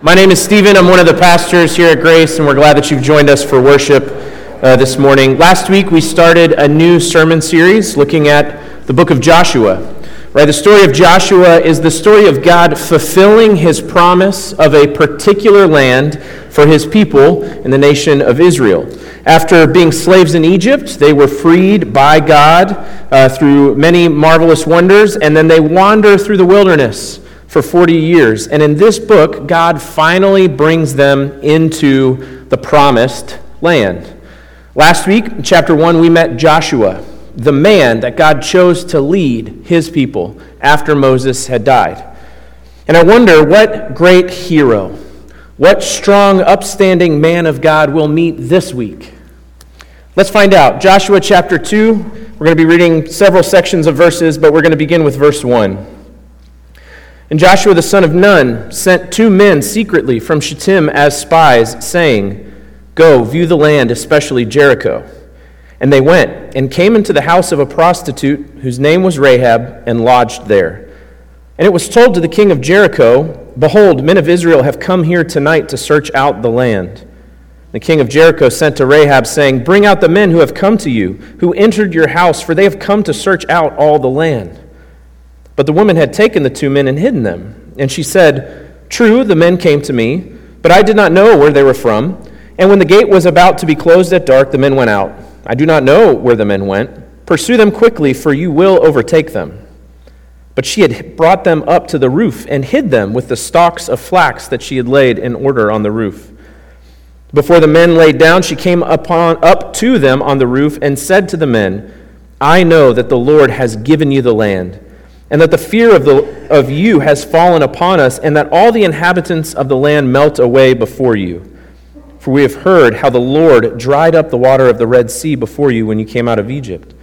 My name is Stephen. I'm one of the pastors here at Grace, and we're glad that you've joined us for worship uh, this morning. Last week, we started a new sermon series looking at the book of Joshua. Right, the story of Joshua is the story of God fulfilling his promise of a particular land for his people in the nation of Israel. After being slaves in Egypt, they were freed by God uh, through many marvelous wonders, and then they wander through the wilderness for 40 years. And in this book, God finally brings them into the promised land. Last week, in chapter 1, we met Joshua, the man that God chose to lead his people after Moses had died. And I wonder what great hero, what strong, upstanding man of God we'll meet this week. Let's find out. Joshua chapter 2, we're going to be reading several sections of verses, but we're going to begin with verse 1. And Joshua the son of Nun sent two men secretly from Shittim as spies, saying, Go, view the land, especially Jericho. And they went and came into the house of a prostitute whose name was Rahab and lodged there. And it was told to the king of Jericho, Behold, men of Israel have come here tonight to search out the land. The king of Jericho sent to Rahab, saying, Bring out the men who have come to you, who entered your house, for they have come to search out all the land. But the woman had taken the two men and hidden them. And she said, True, the men came to me, but I did not know where they were from. And when the gate was about to be closed at dark, the men went out. I do not know where the men went. Pursue them quickly, for you will overtake them. But she had brought them up to the roof and hid them with the stalks of flax that she had laid in order on the roof. Before the men laid down, she came upon, up to them on the roof and said to the men, I know that the Lord has given you the land and that the fear of, the, of you has fallen upon us, and that all the inhabitants of the land melt away before you. For we have heard how the Lord dried up the water of the Red Sea before you when you came out of Egypt,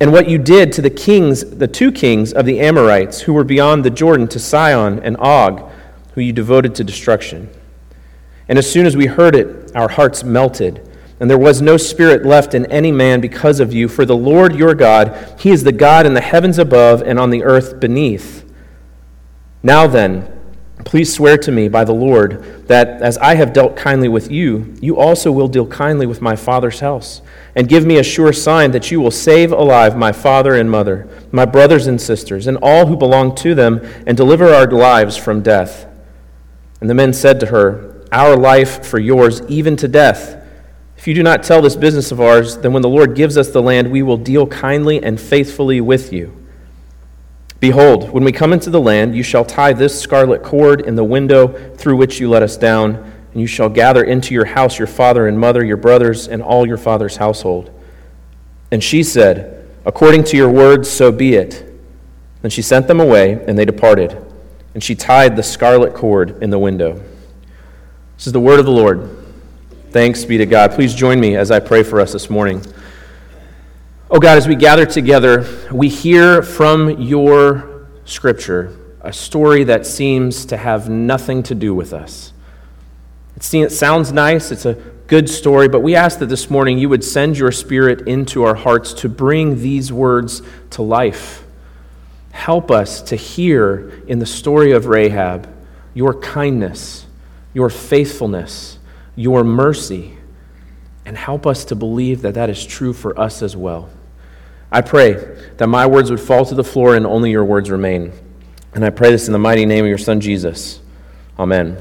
and what you did to the kings, the two kings of the Amorites, who were beyond the Jordan, to Sihon and Og, who you devoted to destruction. And as soon as we heard it, our hearts melted and there was no spirit left in any man because of you. For the Lord your God, He is the God in the heavens above and on the earth beneath. Now then, please swear to me by the Lord that as I have dealt kindly with you, you also will deal kindly with my father's house. And give me a sure sign that you will save alive my father and mother, my brothers and sisters, and all who belong to them, and deliver our lives from death. And the men said to her, Our life for yours, even to death. If you do not tell this business of ours, then when the Lord gives us the land, we will deal kindly and faithfully with you. Behold, when we come into the land, you shall tie this scarlet cord in the window through which you let us down, and you shall gather into your house your father and mother, your brothers, and all your father's household. And she said, According to your words, so be it. Then she sent them away, and they departed. And she tied the scarlet cord in the window. This is the word of the Lord. Thanks be to God. Please join me as I pray for us this morning. Oh God, as we gather together, we hear from your scripture a story that seems to have nothing to do with us. It sounds nice, it's a good story, but we ask that this morning you would send your spirit into our hearts to bring these words to life. Help us to hear in the story of Rahab your kindness, your faithfulness your mercy, and help us to believe that that is true for us as well. I pray that my words would fall to the floor and only your words remain. And I pray this in the mighty name of your Son, Jesus. Amen.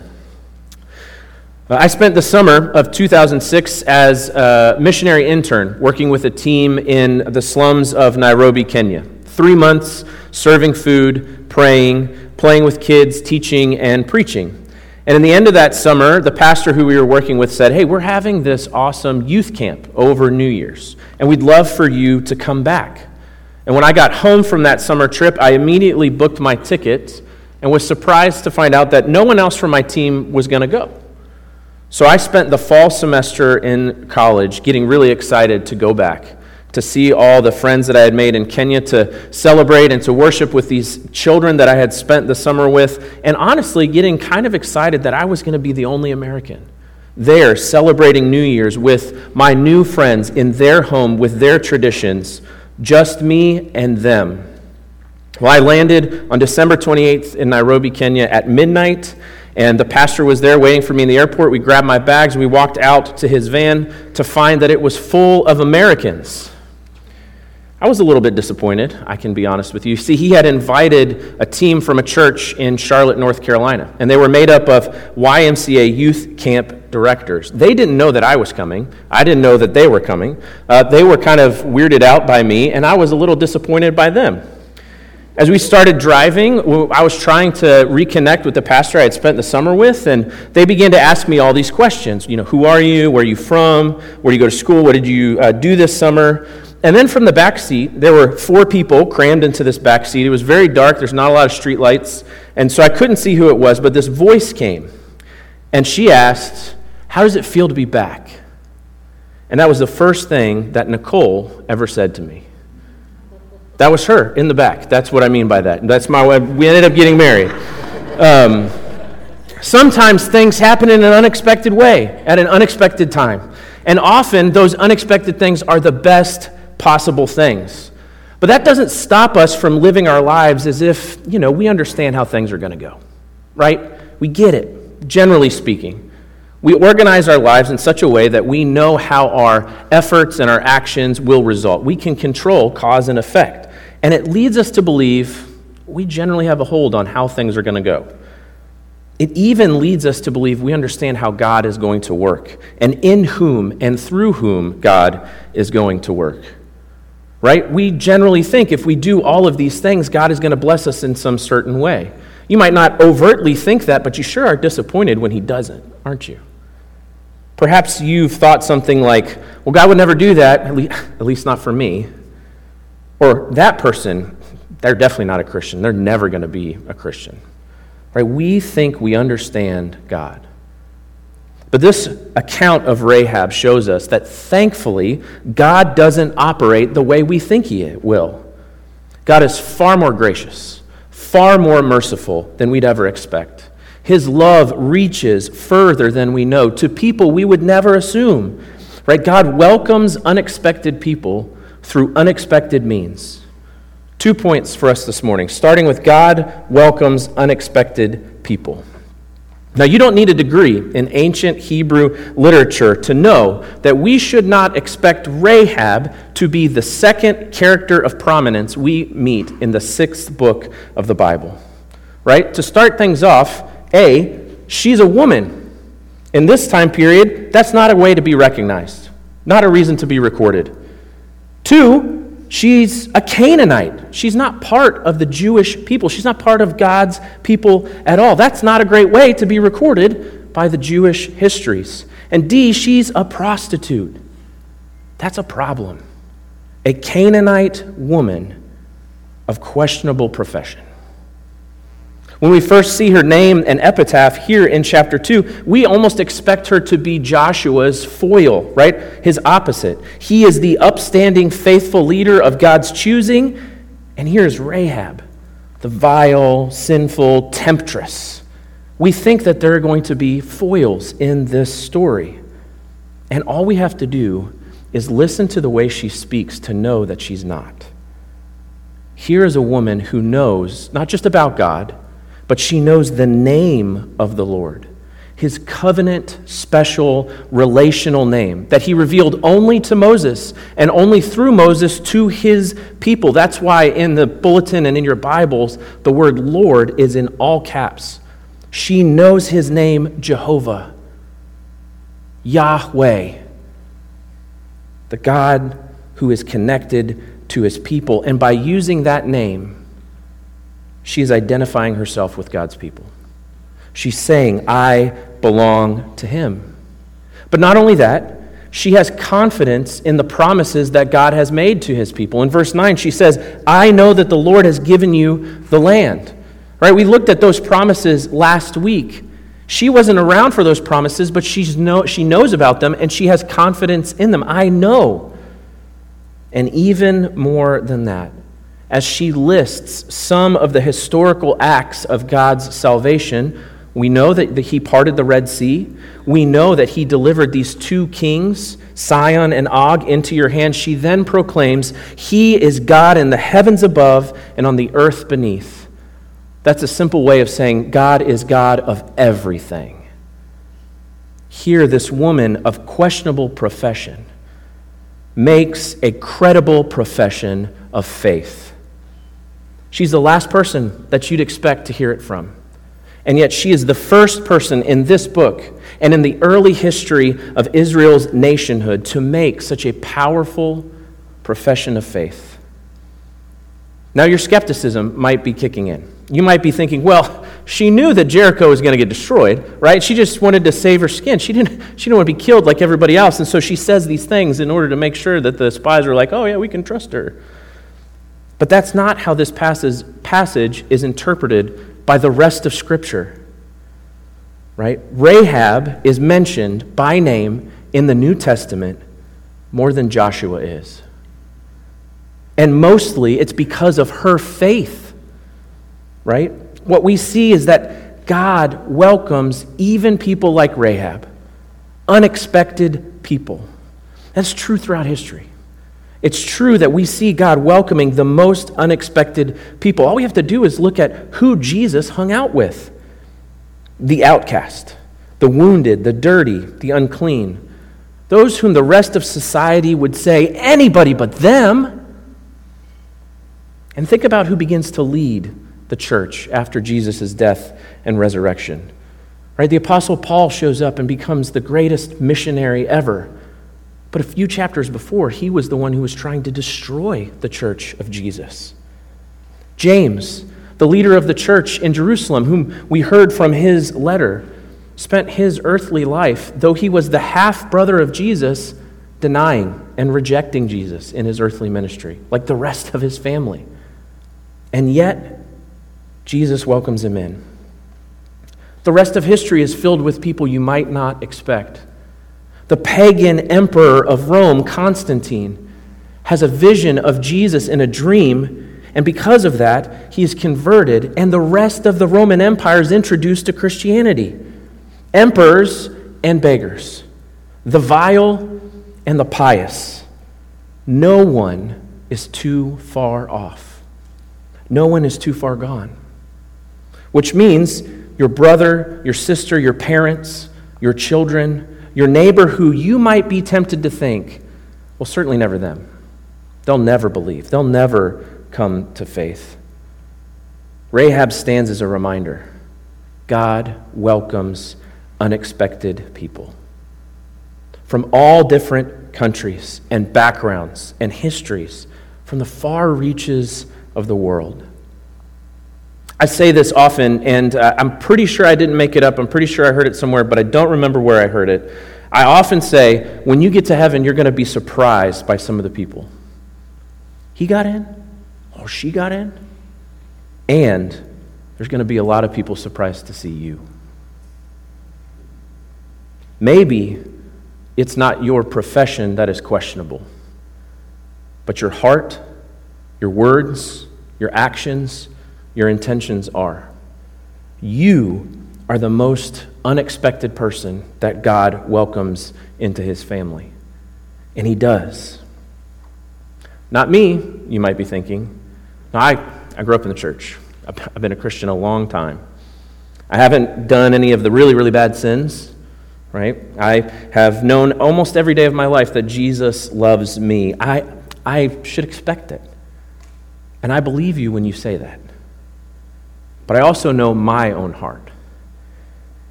Uh, I spent the summer of 2006 as a missionary intern working with a team in the slums of Nairobi, Kenya. Three months serving food, praying, playing with kids, teaching, and preaching. And in the end of that summer, the pastor who we were working with said, Hey, we're having this awesome youth camp over New Year's, and we'd love for you to come back. And when I got home from that summer trip, I immediately booked my ticket and was surprised to find out that no one else from my team was going to go. So I spent the fall semester in college getting really excited to go back to see all the friends that I had made in Kenya, to celebrate and to worship with these children that I had spent the summer with, and honestly, getting kind of excited that I was going to be the only American there celebrating New Year's with my new friends in their home with their traditions, just me and them. Well, I landed on December 28th in Nairobi, Kenya at midnight, And the pastor was there waiting for me in the airport. We grabbed my bags. We walked out to his van to find that it was full of Americans. I was a little bit disappointed, I can be honest with you. See, he had invited a team from a church in Charlotte, North Carolina, and they were made up of YMCA youth camp directors. They didn't know that I was coming. I didn't know that they were coming. Uh, they were kind of weirded out by me, and I was a little disappointed by them. As we started driving, I was trying to reconnect with the pastor I had spent the summer with, and they began to ask me all these questions. You know, who are you? Where are you from? Where do you go to school? What did you uh, do this summer? And then from the back seat, there were four people crammed into this back seat. It was very dark, there's not a lot of street lights, and so I couldn't see who it was, but this voice came. And she asked, How does it feel to be back? And that was the first thing that Nicole ever said to me. That was her in the back. That's what I mean by that. That's my way. We ended up getting married. Um, sometimes things happen in an unexpected way, at an unexpected time. And often those unexpected things are the best possible things. But that doesn't stop us from living our lives as if, you know, we understand how things are going to go, right? We get it, generally speaking. We organize our lives in such a way that we know how our efforts and our actions will result. We can control cause and effect. And it leads us to believe we generally have a hold on how things are going to go. It even leads us to believe we understand how God is going to work and in whom and through whom God is going to work right? We generally think if we do all of these things, God is going to bless us in some certain way. You might not overtly think that, but you sure are disappointed when He doesn't, aren't you? Perhaps you've thought something like, well, God would never do that, at least not for me. Or that person, they're definitely not a Christian. They're never going to be a Christian. Right? We think we understand God. But this account of Rahab shows us that thankfully, God doesn't operate the way we think He will. God is far more gracious, far more merciful than we'd ever expect. His love reaches further than we know to people we would never assume. Right? God welcomes unexpected people through unexpected means. Two points for us this morning, starting with God welcomes unexpected people. Now, you don't need a degree in ancient Hebrew literature to know that we should not expect Rahab to be the second character of prominence we meet in the sixth book of the Bible. Right? To start things off, A, she's a woman. In this time period, that's not a way to be recognized, not a reason to be recorded. Two, She's a Canaanite. She's not part of the Jewish people. She's not part of God's people at all. That's not a great way to be recorded by the Jewish histories. And D, she's a prostitute. That's a problem. A Canaanite woman of questionable profession. When we first see her name and epitaph here in chapter 2, we almost expect her to be Joshua's foil, right? His opposite. He is the upstanding, faithful leader of God's choosing, and here's Rahab, the vile, sinful temptress. We think that there are going to be foils in this story. And all we have to do is listen to the way she speaks to know that she's not. Here is a woman who knows not just about God, but she knows the name of the Lord, his covenant, special, relational name that he revealed only to Moses and only through Moses to his people. That's why in the bulletin and in your Bibles, the word Lord is in all caps. She knows his name, Jehovah, Yahweh, the God who is connected to his people. And by using that name, she is identifying herself with God's people. She's saying, I belong to Him. But not only that, she has confidence in the promises that God has made to His people. In verse 9, she says, I know that the Lord has given you the land. Right? We looked at those promises last week. She wasn't around for those promises, but she's know, she knows about them and she has confidence in them. I know. And even more than that, as she lists some of the historical acts of God's salvation. We know that he parted the Red Sea. We know that he delivered these two kings, Sihon and Og, into your hand. She then proclaims, He is God in the heavens above and on the earth beneath. That's a simple way of saying God is God of everything. Here, this woman of questionable profession makes a credible profession of faith. She's the last person that you'd expect to hear it from. And yet, she is the first person in this book and in the early history of Israel's nationhood to make such a powerful profession of faith. Now, your skepticism might be kicking in. You might be thinking, well, she knew that Jericho was going to get destroyed, right? She just wanted to save her skin. She didn't, she didn't want to be killed like everybody else. And so she says these things in order to make sure that the spies are like, oh, yeah, we can trust her. But that's not how this passage, passage is interpreted by the rest of Scripture, right? Rahab is mentioned by name in the New Testament more than Joshua is. And mostly it's because of her faith, right? What we see is that God welcomes even people like Rahab, unexpected people. That's true throughout history. It's true that we see God welcoming the most unexpected people. All we have to do is look at who Jesus hung out with the outcast, the wounded, the dirty, the unclean, those whom the rest of society would say, anybody but them. And think about who begins to lead the church after Jesus' death and resurrection. Right? The Apostle Paul shows up and becomes the greatest missionary ever. But a few chapters before, he was the one who was trying to destroy the church of Jesus. James, the leader of the church in Jerusalem, whom we heard from his letter, spent his earthly life, though he was the half brother of Jesus, denying and rejecting Jesus in his earthly ministry, like the rest of his family. And yet, Jesus welcomes him in. The rest of history is filled with people you might not expect. The pagan emperor of Rome, Constantine, has a vision of Jesus in a dream, and because of that, he is converted, and the rest of the Roman Empire is introduced to Christianity. Emperors and beggars, the vile and the pious. No one is too far off. No one is too far gone. Which means your brother, your sister, your parents, your children, your neighbor who you might be tempted to think, well, certainly never them. They'll never believe, they'll never come to faith. Rahab stands as a reminder God welcomes unexpected people from all different countries and backgrounds and histories, from the far reaches of the world. I say this often, and uh, I'm pretty sure I didn't make it up. I'm pretty sure I heard it somewhere, but I don't remember where I heard it. I often say, when you get to heaven, you're going to be surprised by some of the people. He got in, or she got in, and there's going to be a lot of people surprised to see you. Maybe it's not your profession that is questionable, but your heart your words, your actions, your intentions are. You are the most unexpected person that God welcomes into his family. And he does. Not me, you might be thinking. I, I grew up in the church. I've been a Christian a long time. I haven't done any of the really, really bad sins, right? I have known almost every day of my life that Jesus loves me. I, I should expect it. And I believe you when you say that. But I also know my own heart.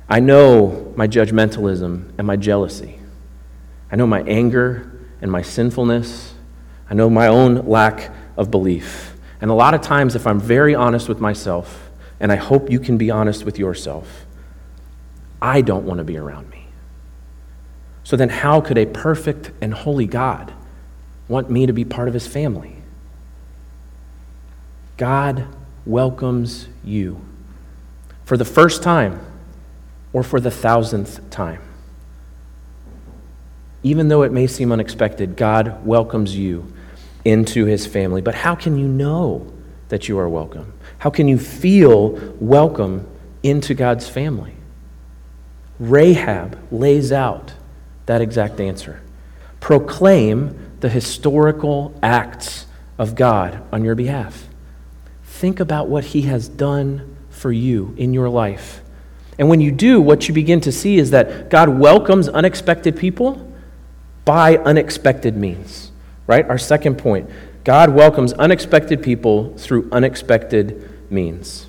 I know my judgmentalism and my jealousy. I know my anger and my sinfulness. I know my own lack of belief. And a lot of times, if I'm very honest with myself, and I hope you can be honest with yourself, I don't want to be around me. So then, how could a perfect and holy God want me to be part of his family? God welcomes you for the first time or for the thousandth time. Even though it may seem unexpected, God welcomes you into his family. But how can you know that you are welcome? How can you feel welcome into God's family? Rahab lays out that exact answer. Proclaim the historical acts of God on your behalf. Think about what he has done for you in your life. And when you do, what you begin to see is that God welcomes unexpected people by unexpected means, right? Our second point God welcomes unexpected people through unexpected means.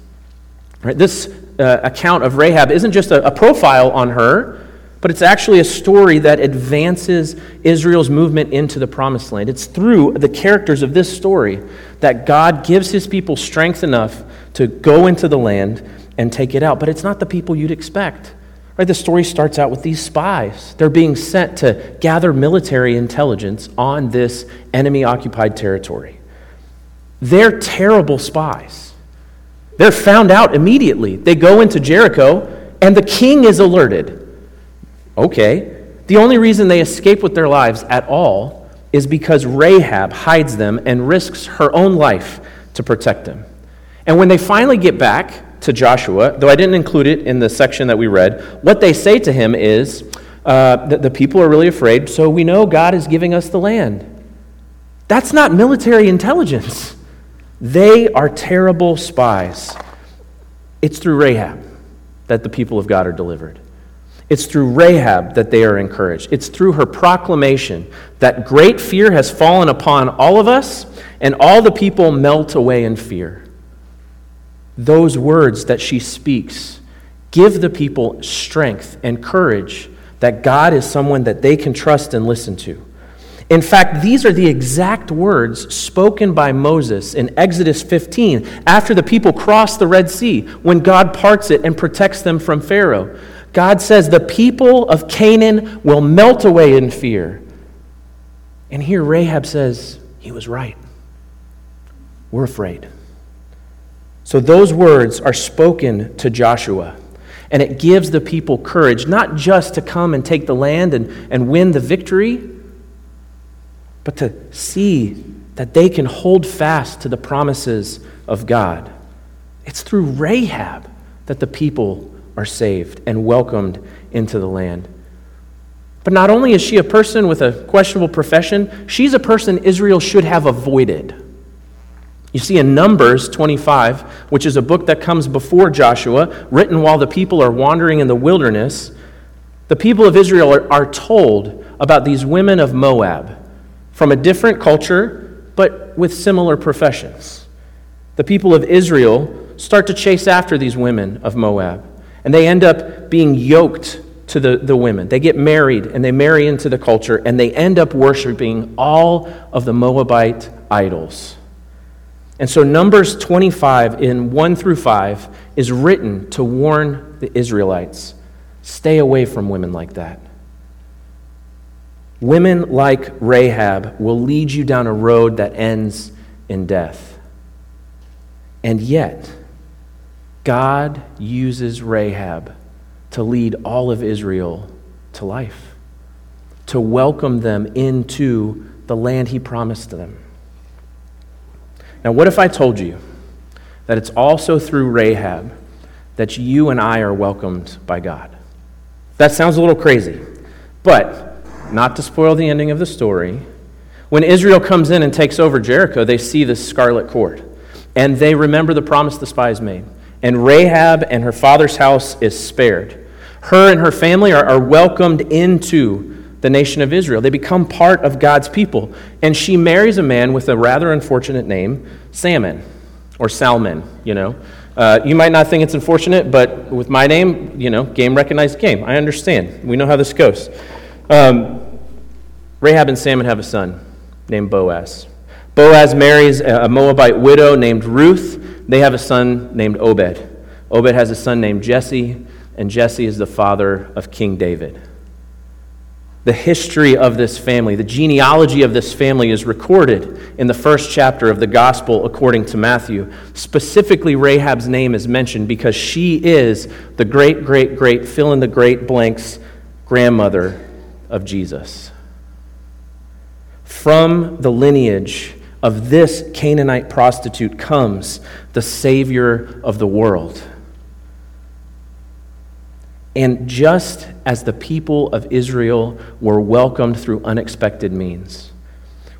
Right? This uh, account of Rahab isn't just a, a profile on her, but it's actually a story that advances Israel's movement into the promised land. It's through the characters of this story that God gives his people strength enough to go into the land and take it out. But it's not the people you'd expect. Right? The story starts out with these spies. They're being sent to gather military intelligence on this enemy occupied territory. They're terrible spies. They're found out immediately. They go into Jericho, and the king is alerted. Okay. The only reason they escape with their lives at all is because Rahab hides them and risks her own life to protect them. And when they finally get back to Joshua, though I didn't include it in the section that we read, what they say to him is uh, that the people are really afraid, so we know God is giving us the land. That's not military intelligence. They are terrible spies. It's through Rahab that the people of God are delivered. It's through Rahab that they are encouraged. It's through her proclamation that great fear has fallen upon all of us, and all the people melt away in fear. Those words that she speaks give the people strength and courage that God is someone that they can trust and listen to. In fact, these are the exact words spoken by Moses in Exodus 15 after the people cross the Red Sea, when God parts it and protects them from Pharaoh. God says, The people of Canaan will melt away in fear. And here Rahab says, He was right. We're afraid. So those words are spoken to Joshua. And it gives the people courage, not just to come and take the land and, and win the victory, but to see that they can hold fast to the promises of God. It's through Rahab that the people are saved and welcomed into the land. But not only is she a person with a questionable profession, she's a person Israel should have avoided. You see, in Numbers 25, which is a book that comes before Joshua, written while the people are wandering in the wilderness, the people of Israel are, are told about these women of Moab from a different culture, but with similar professions. The people of Israel start to chase after these women of Moab. And they end up being yoked to the, the women. They get married and they marry into the culture and they end up worshiping all of the Moabite idols. And so, Numbers 25 in 1 through 5 is written to warn the Israelites stay away from women like that. Women like Rahab will lead you down a road that ends in death. And yet, God uses Rahab to lead all of Israel to life, to welcome them into the land he promised them. Now, what if I told you that it's also through Rahab that you and I are welcomed by God? That sounds a little crazy, but not to spoil the ending of the story, when Israel comes in and takes over Jericho, they see this scarlet cord, and they remember the promise the spies made and Rahab and her father's house is spared. Her and her family are, are welcomed into the nation of Israel. They become part of God's people. And she marries a man with a rather unfortunate name, Salmon, or Salmon, you know. Uh, you might not think it's unfortunate, but with my name, you know, game recognized game. I understand. We know how this goes. Um, Rahab and Salmon have a son named Boaz. Boaz marries a Moabite widow named Ruth they have a son named Obed. Obed has a son named Jesse, and Jesse is the father of King David. The history of this family, the genealogy of this family is recorded in the first chapter of the Gospel according to Matthew. Specifically, Rahab's name is mentioned because she is the great, great, great, fill in the great blanks grandmother of Jesus. From the lineage of this Canaanite prostitute comes the Savior of the world. And just as the people of Israel were welcomed through unexpected means,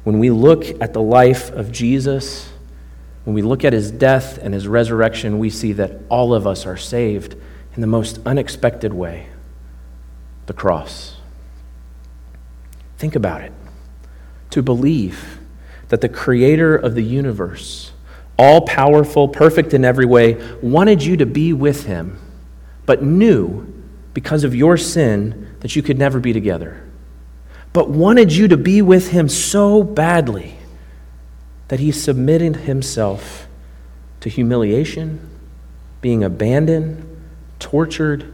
when we look at the life of Jesus, when we look at his death and his resurrection, we see that all of us are saved in the most unexpected way the cross. Think about it. To believe that the creator of the universe, all powerful, perfect in every way, wanted you to be with him, but knew because of your sin that you could never be together, but wanted you to be with him so badly that he submitted himself to humiliation, being abandoned, tortured,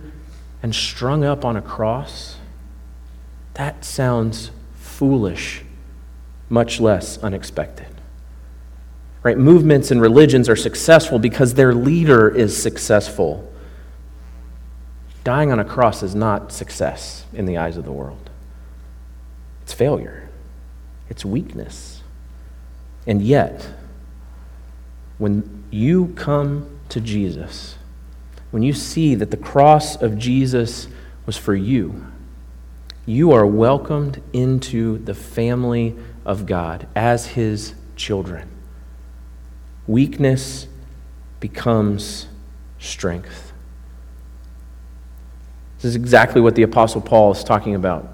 and strung up on a cross. That sounds foolish, much less unexpected. Right? Movements and religions are successful because their leader is successful. Dying on a cross is not success in the eyes of the world. It's failure. It's weakness. And yet, when you come to Jesus, when you see that the cross of Jesus was for you, you are welcomed into the family of God as his children. Weakness becomes strength. This is exactly what the Apostle Paul is talking about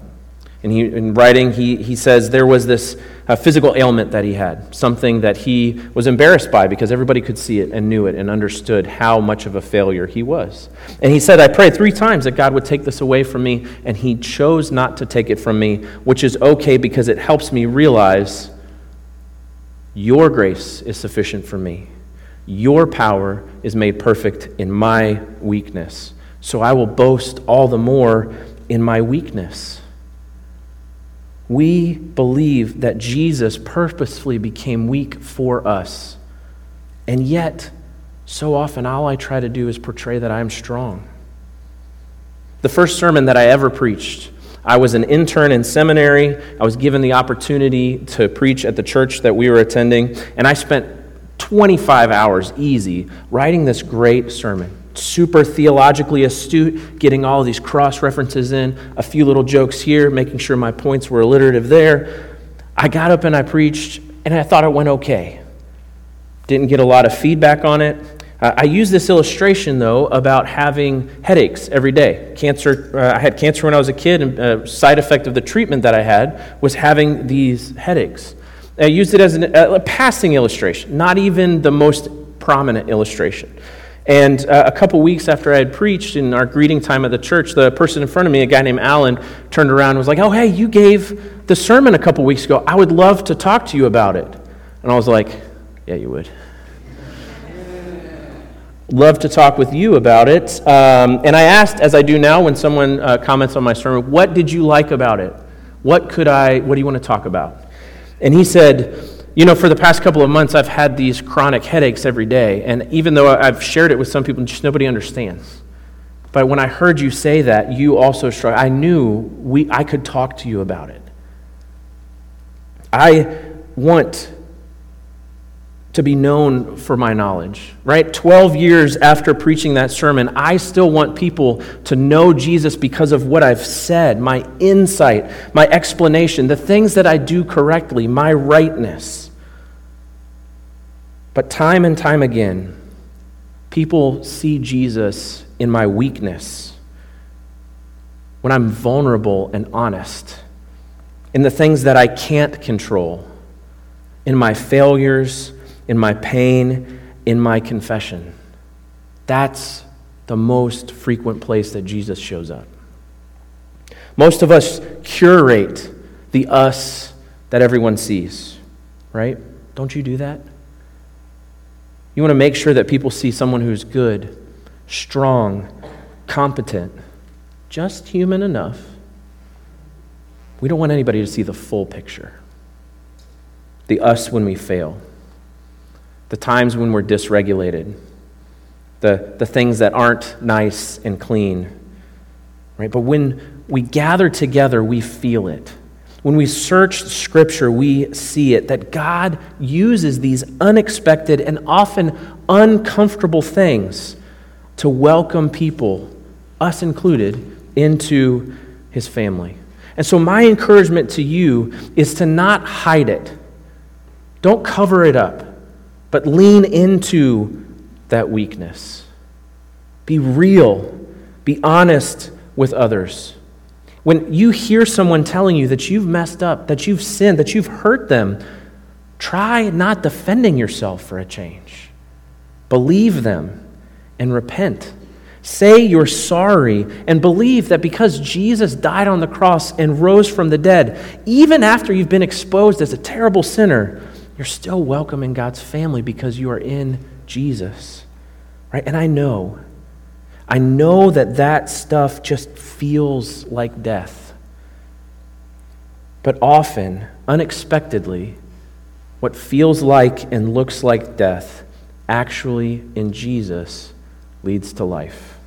and he, in writing, he, he says there was this uh, physical ailment that he had, something that he was embarrassed by because everybody could see it and knew it and understood how much of a failure he was. And he said, I prayed three times that God would take this away from me, and he chose not to take it from me, which is okay because it helps me realize your grace is sufficient for me. Your power is made perfect in my weakness. So I will boast all the more in my weakness. We believe that Jesus purposefully became weak for us. And yet, so often, all I try to do is portray that I'm strong. The first sermon that I ever preached, I was an intern in seminary. I was given the opportunity to preach at the church that we were attending, and I spent 25 hours easy writing this great sermon super theologically astute, getting all these cross references in, a few little jokes here, making sure my points were alliterative there. I got up and I preached, and I thought it went okay. Didn't get a lot of feedback on it. Uh, I use this illustration, though, about having headaches every day. Cancer, uh, I had cancer when I was a kid, and a side effect of the treatment that I had was having these headaches. I used it as an, a passing illustration, not even the most prominent illustration. And uh, a couple weeks after I had preached in our greeting time at the church, the person in front of me, a guy named Alan, turned around and was like, Oh, hey, you gave the sermon a couple weeks ago. I would love to talk to you about it. And I was like, Yeah, you would. love to talk with you about it. Um, and I asked, as I do now when someone uh, comments on my sermon, What did you like about it? What could I, what do you want to talk about? And he said, you know, for the past couple of months, I've had these chronic headaches every day. And even though I've shared it with some people, just nobody understands. But when I heard you say that, you also struggled. I knew we, I could talk to you about it. I want to be known for my knowledge, right? 12 years after preaching that sermon, I still want people to know Jesus because of what I've said, my insight, my explanation, the things that I do correctly, my rightness. But time and time again, people see Jesus in my weakness, when I'm vulnerable and honest, in the things that I can't control, in my failures in my pain, in my confession. That's the most frequent place that Jesus shows up. Most of us curate the us that everyone sees, right? Don't you do that? You want to make sure that people see someone who's good, strong, competent, just human enough. We don't want anybody to see the full picture. The us when we fail the times when we're dysregulated, the, the things that aren't nice and clean. Right? But when we gather together, we feel it. When we search Scripture, we see it that God uses these unexpected and often uncomfortable things to welcome people, us included, into His family. And so, my encouragement to you is to not hide it, don't cover it up. But lean into that weakness. Be real, be honest with others. When you hear someone telling you that you've messed up, that you've sinned, that you've hurt them, try not defending yourself for a change. Believe them and repent. Say you're sorry and believe that because Jesus died on the cross and rose from the dead, even after you've been exposed as a terrible sinner, you're still welcome in God's family because you are in Jesus. Right? And I know, I know that that stuff just feels like death. But often, unexpectedly, what feels like and looks like death actually in Jesus leads to life.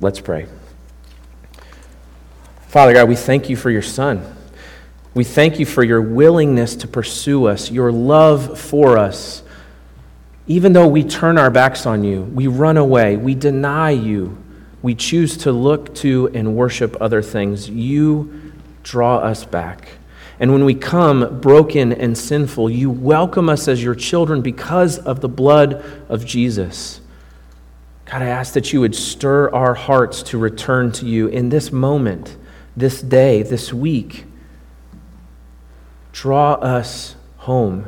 Let's pray. Father God, we thank you for your Son. We thank you for your willingness to pursue us, your love for us. Even though we turn our backs on you, we run away, we deny you, we choose to look to and worship other things, you draw us back. And when we come broken and sinful, you welcome us as your children because of the blood of Jesus. God, I ask that you would stir our hearts to return to you in this moment, this day, this week. Draw us home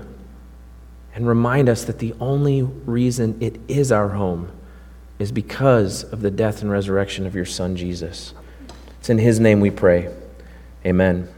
and remind us that the only reason it is our home is because of the death and resurrection of your Son, Jesus. It's in his name we pray. Amen.